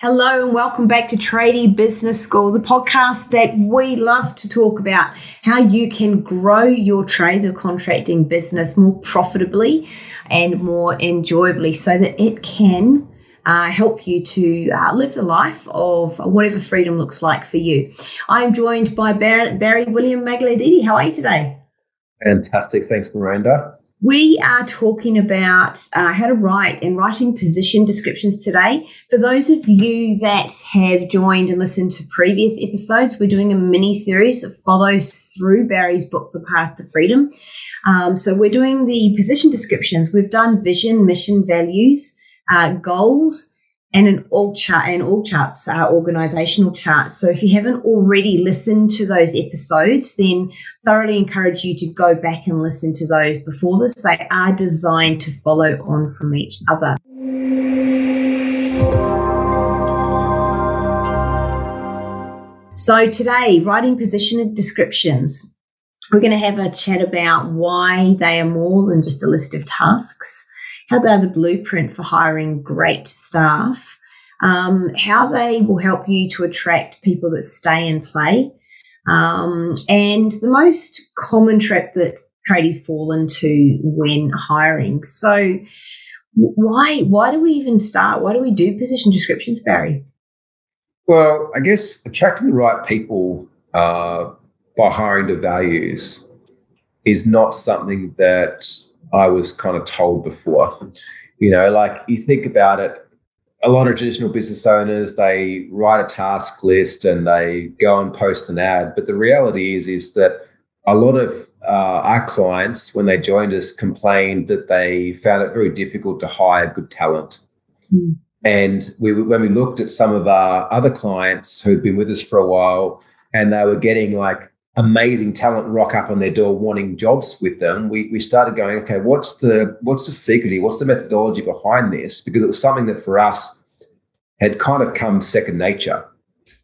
Hello and welcome back to Tradie Business School, the podcast that we love to talk about how you can grow your trades or contracting business more profitably and more enjoyably so that it can uh, help you to uh, live the life of whatever freedom looks like for you. I'm joined by Barry, Barry William Magladidi. How are you today? Fantastic. Thanks, Miranda. We are talking about uh, how to write and writing position descriptions today. For those of you that have joined and listened to previous episodes, we're doing a mini series that follows through Barry's book, The Path to Freedom. Um, so we're doing the position descriptions. We've done vision, mission, values, uh, goals, and an org chart and org charts are organizational charts. So if you haven't already listened to those episodes, then thoroughly encourage you to go back and listen to those before this. They are designed to follow on from each other. So today, writing position descriptions. We're going to have a chat about why they are more than just a list of tasks how they're the blueprint for hiring great staff, um, how they will help you to attract people that stay and play, um, and the most common trap that tradies fall into when hiring. So, why why do we even start? Why do we do position descriptions, Barry? Well, I guess attracting the right people uh, by hiring to values is not something that I was kind of told before. You know, like you think about it, a lot of traditional business owners they write a task list and they go and post an ad. But the reality is, is that a lot of uh, our clients, when they joined us, complained that they found it very difficult to hire good talent. Mm. And we, when we looked at some of our other clients who'd been with us for a while, and they were getting like amazing talent rock up on their door wanting jobs with them, we, we started going, okay, what's the what's the secret? What's the methodology behind this? Because it was something that for us had kind of come second nature.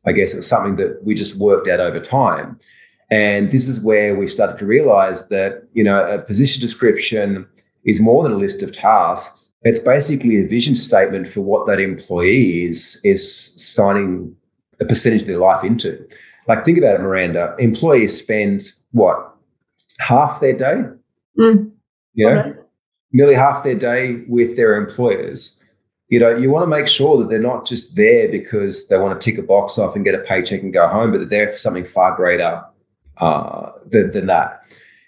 I guess it was something that we just worked out over time. And this is where we started to realize that, you know, a position description is more than a list of tasks. It's basically a vision statement for what that employee is, is signing a percentage of their life into. Like, think about it, Miranda. Employees spend what half their day, mm. you know, okay. nearly half their day with their employers. You know, you want to make sure that they're not just there because they want to tick a box off and get a paycheck and go home, but that they're for something far greater uh, than, than that.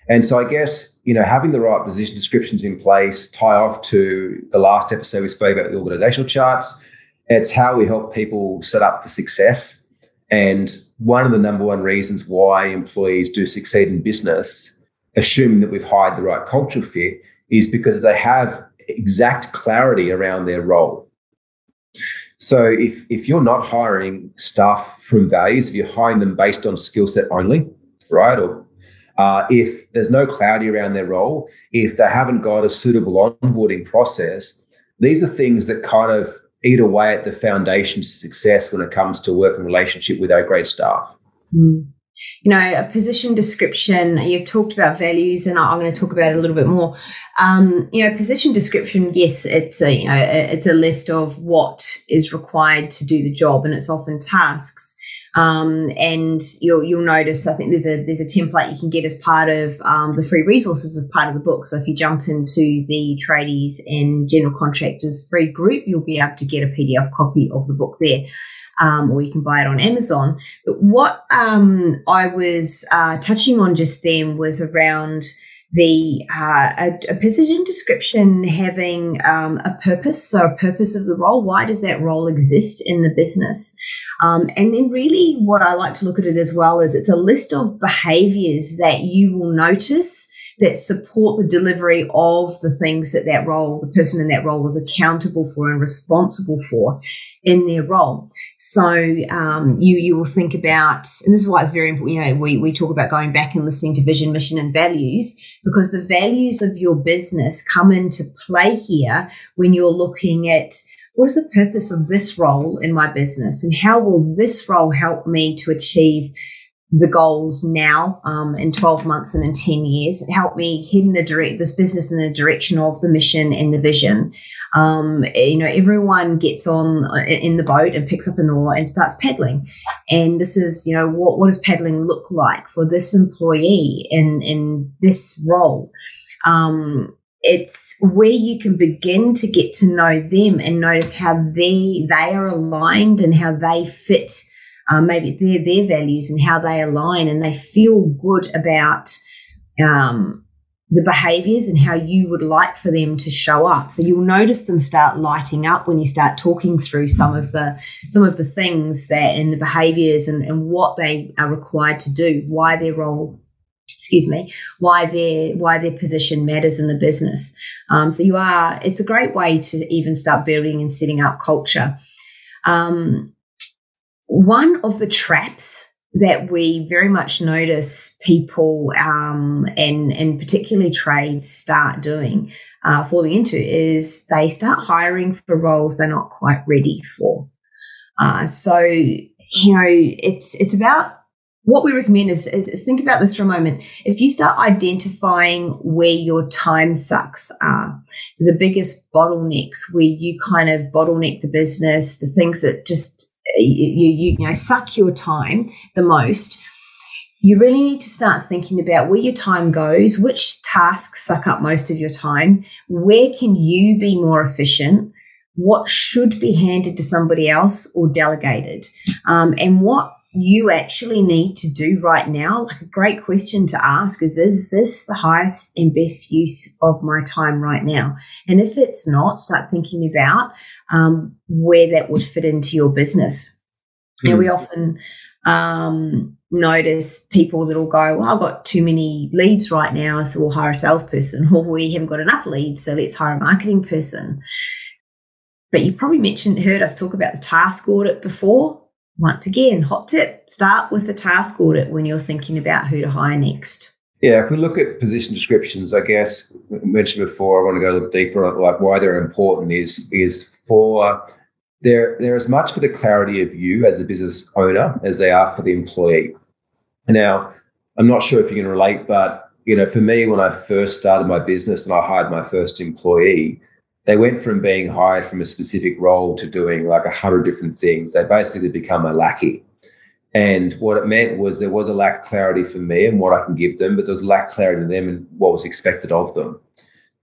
And so, I guess you know, having the right position descriptions in place tie off to the last episode we spoke about the organizational charts. It's how we help people set up for success and one of the number one reasons why employees do succeed in business, assuming that we've hired the right cultural fit, is because they have exact clarity around their role. So if, if you're not hiring staff from values, if you're hiring them based on skill set only, right? Or uh, if there's no clarity around their role, if they haven't got a suitable onboarding process, these are things that kind of eat away at the foundation to success when it comes to working relationship with our great staff. Mm. You know, a position description, you've talked about values, and I'm going to talk about it a little bit more. Um, you know, position description, yes, it's a, you know, it's a list of what is required to do the job, and it's often tasks. Um, and you'll you'll notice I think there's a there's a template you can get as part of um, the free resources as part of the book. So if you jump into the tradies and general contractors free group, you'll be able to get a PDF copy of the book there. Um, or you can buy it on Amazon. But what um, I was uh, touching on just then was around the uh, a, a, position description having um, a purpose, so a purpose of the role. Why does that role exist in the business? Um, and then, really, what I like to look at it as well is it's a list of behaviors that you will notice that support the delivery of the things that that role, the person in that role is accountable for and responsible for in their role. So um, you you will think about, and this is why it's very important. You know, we we talk about going back and listening to vision, mission, and values because the values of your business come into play here when you're looking at what is the purpose of this role in my business and how will this role help me to achieve the goals now um, in 12 months and in 10 years. Help me head in the direct this business in the direction of the mission and the vision. Um, you know everyone gets on uh, in the boat and picks up an oar and starts paddling. And this is you know what, what does paddling look like for this employee in in this role? Um, it's where you can begin to get to know them and notice how they they are aligned and how they fit um, maybe it's their their values and how they align, and they feel good about um, the behaviors and how you would like for them to show up. So you'll notice them start lighting up when you start talking through some of the some of the things that and the behaviors and, and what they are required to do, why their role excuse me, why their why their position matters in the business. Um, so you are it's a great way to even start building and setting up culture. Um, one of the traps that we very much notice people um, and and particularly trades start doing uh, falling into is they start hiring for roles they're not quite ready for. Uh, so you know it's it's about what we recommend is, is, is, think about this for a moment. If you start identifying where your time sucks are, the biggest bottlenecks where you kind of bottleneck the business, the things that just you, you, you know suck your time the most you really need to start thinking about where your time goes which tasks suck up most of your time where can you be more efficient what should be handed to somebody else or delegated um, and what you actually need to do right now? Like a great question to ask is Is this the highest and best use of my time right now? And if it's not, start thinking about um, where that would fit into your business. Mm. Now, we hmm. often um, notice people that will go, Well, I've got too many leads right now, so we'll hire a salesperson, or we haven't got enough leads, so let's hire a marketing person. But you probably mentioned, heard us talk about the task audit before once again, hot tip start with a task audit when you're thinking about who to hire next. Yeah, if we look at position descriptions, I guess I mentioned before, I want to go a little deeper on like why they're important is is for they're they're as much for the clarity of you as a business owner as they are for the employee. Now, I'm not sure if you can relate, but you know, for me, when I first started my business and I hired my first employee, they went from being hired from a specific role to doing like a hundred different things. They basically become a lackey. And what it meant was there was a lack of clarity for me and what I can give them, but there was lack of clarity to them and what was expected of them.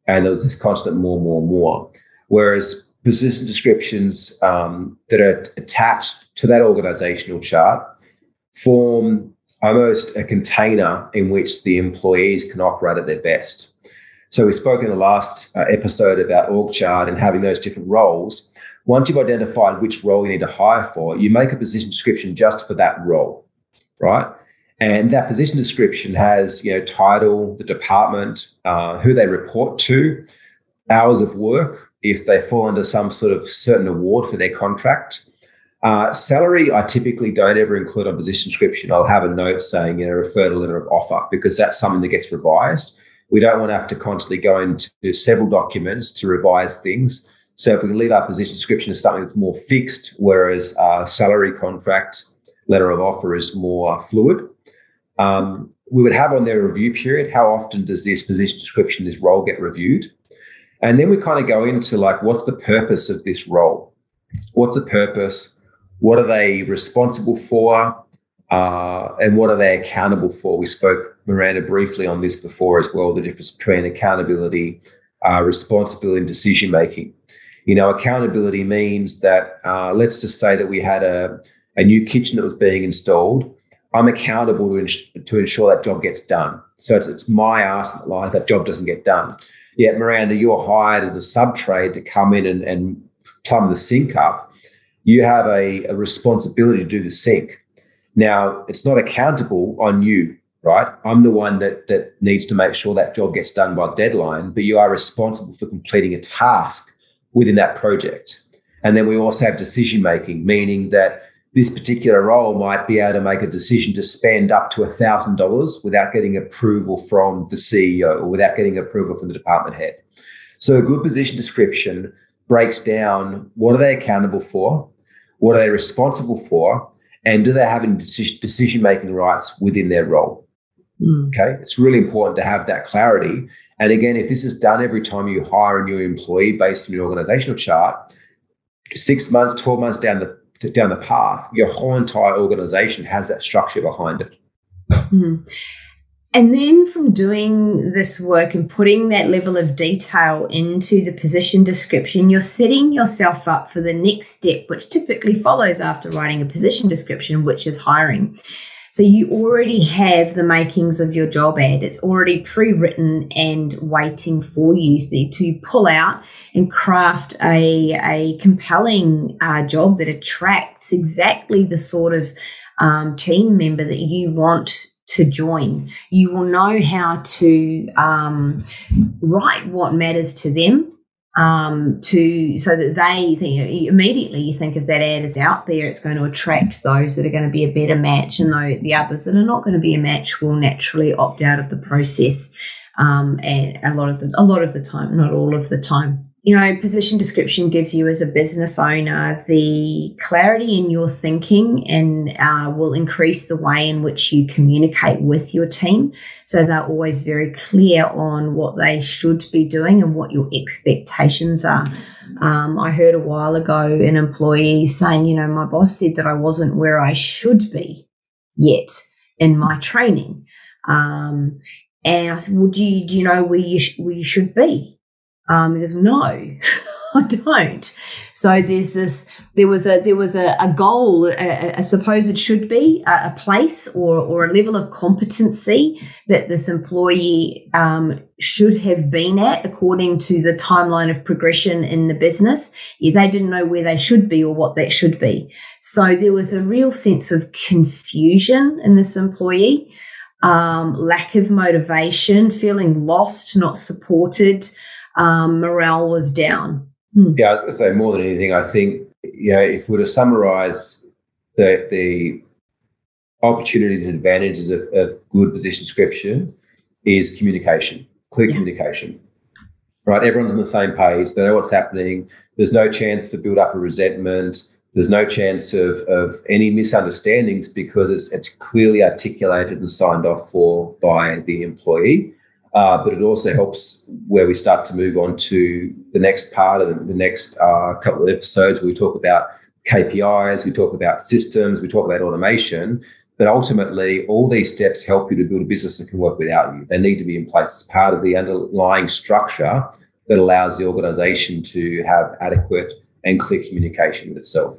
And there was this constant more, more, more. Whereas position descriptions um, that are attached to that organizational chart form almost a container in which the employees can operate at their best. So we spoke in the last uh, episode about org chart and having those different roles. Once you've identified which role you need to hire for, you make a position description just for that role, right? And that position description has, you know, title, the department, uh, who they report to, hours of work, if they fall under some sort of certain award for their contract. Uh, salary, I typically don't ever include on position description. I'll have a note saying, you know, refer to letter of offer because that's something that gets revised. We don't want to have to constantly go into several documents to revise things. So if we can leave our position description as something that's more fixed, whereas our salary contract letter of offer is more fluid, um, we would have on their review period how often does this position description, this role get reviewed? And then we kind of go into like, what's the purpose of this role? What's the purpose? What are they responsible for? Uh, and what are they accountable for? We spoke, Miranda, briefly on this before as well the difference between accountability, uh, responsibility, and decision making. You know, accountability means that uh, let's just say that we had a, a new kitchen that was being installed. I'm accountable to, ins- to ensure that job gets done. So it's, it's my ask that line that job doesn't get done. Yet, Miranda, you're hired as a sub trade to come in and, and plumb the sink up. You have a, a responsibility to do the sink now, it's not accountable on you, right? I'm the one that that needs to make sure that job gets done by deadline, but you are responsible for completing a task within that project. And then we also have decision making, meaning that this particular role might be able to make a decision to spend up to $1,000 without getting approval from the CEO or without getting approval from the department head. So, a good position description breaks down what are they accountable for, what are they responsible for, And do they have any decision making rights within their role? Mm. Okay, it's really important to have that clarity. And again, if this is done every time you hire a new employee based on your organizational chart, six months, 12 months down the down the path, your whole entire organization has that structure behind it. Mm. And then from doing this work and putting that level of detail into the position description, you're setting yourself up for the next step, which typically follows after writing a position description, which is hiring. So you already have the makings of your job ad. It's already pre-written and waiting for you to pull out and craft a, a compelling uh, job that attracts exactly the sort of um, team member that you want to join. You will know how to um, write what matters to them. Um, to so that they you know, immediately you think if that ad is out there, it's going to attract those that are going to be a better match, and though the others that are not going to be a match will naturally opt out of the process. Um, and a lot of the a lot of the time, not all of the time you know, position description gives you as a business owner the clarity in your thinking and uh, will increase the way in which you communicate with your team. So they're always very clear on what they should be doing and what your expectations are. Um, I heard a while ago an employee saying, you know, my boss said that I wasn't where I should be yet in my training. Um, and I said, well, do you, do you know where you, sh- where you should be? Um, he goes, no, I don't. So there's this. There was a there was a, a goal. I suppose it should be a, a, place or or a level of competency that this employee um, should have been at according to the timeline of progression in the business. Yeah, they didn't know where they should be or what that should be. So there was a real sense of confusion in this employee. Um, lack of motivation, feeling lost, not supported, um, morale was down. Hmm. Yeah, I was going to say more than anything, I think you know if we were to summarise the the opportunities and advantages of, of good position description is communication, clear yeah. communication. Right, everyone's on the same page. They know what's happening. There's no chance to build up a resentment. There's no chance of, of any misunderstandings because it's, it's clearly articulated and signed off for by the employee. Uh, but it also helps where we start to move on to the next part of the, next uh, couple of episodes where we talk about KPIs, we talk about systems, we talk about automation. But ultimately, all these steps help you to build a business that can work without you. They need to be in place as part of the underlying structure that allows the organization to have adequate and clear communication with itself.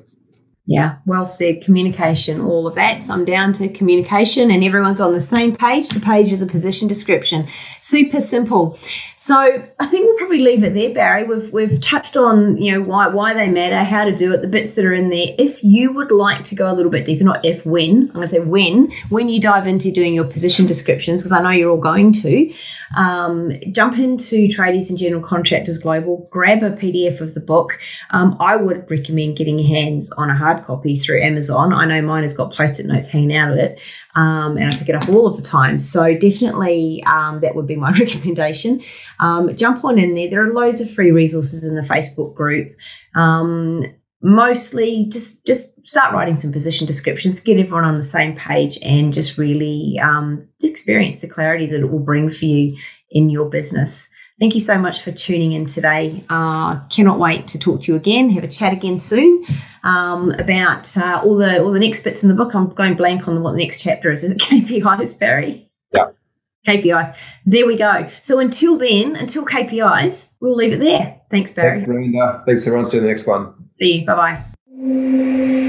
Yeah, well said. Communication, all of that. So I'm down to communication, and everyone's on the same page, the page of the position description. Super simple. So I think we'll probably leave it there, Barry. We've we've touched on you know why why they matter, how to do it, the bits that are in there. If you would like to go a little bit deeper, not if when I'm going to say when when you dive into doing your position descriptions, because I know you're all going to um, jump into Tradies and General Contractors Global, grab a PDF of the book. Um, I would recommend getting your hands on a hard copy through Amazon. I know mine has got post it notes hanging out of it, um, and I pick it up all of the time. So definitely um, that would be my recommendation. Um, jump on in there. There are loads of free resources in the Facebook group. Um, mostly just just start writing some position descriptions get everyone on the same page and just really um, experience the clarity that it will bring for you in your business thank you so much for tuning in today uh, cannot wait to talk to you again have a chat again soon um, about uh, all the all the next bits in the book i'm going blank on what the next chapter is is it kpis barry yeah KPIs. There we go. So until then, until KPIs, we'll leave it there. Thanks, Barry. Thanks, Brenda. Thanks, everyone. See you in the next one. See you. Bye bye.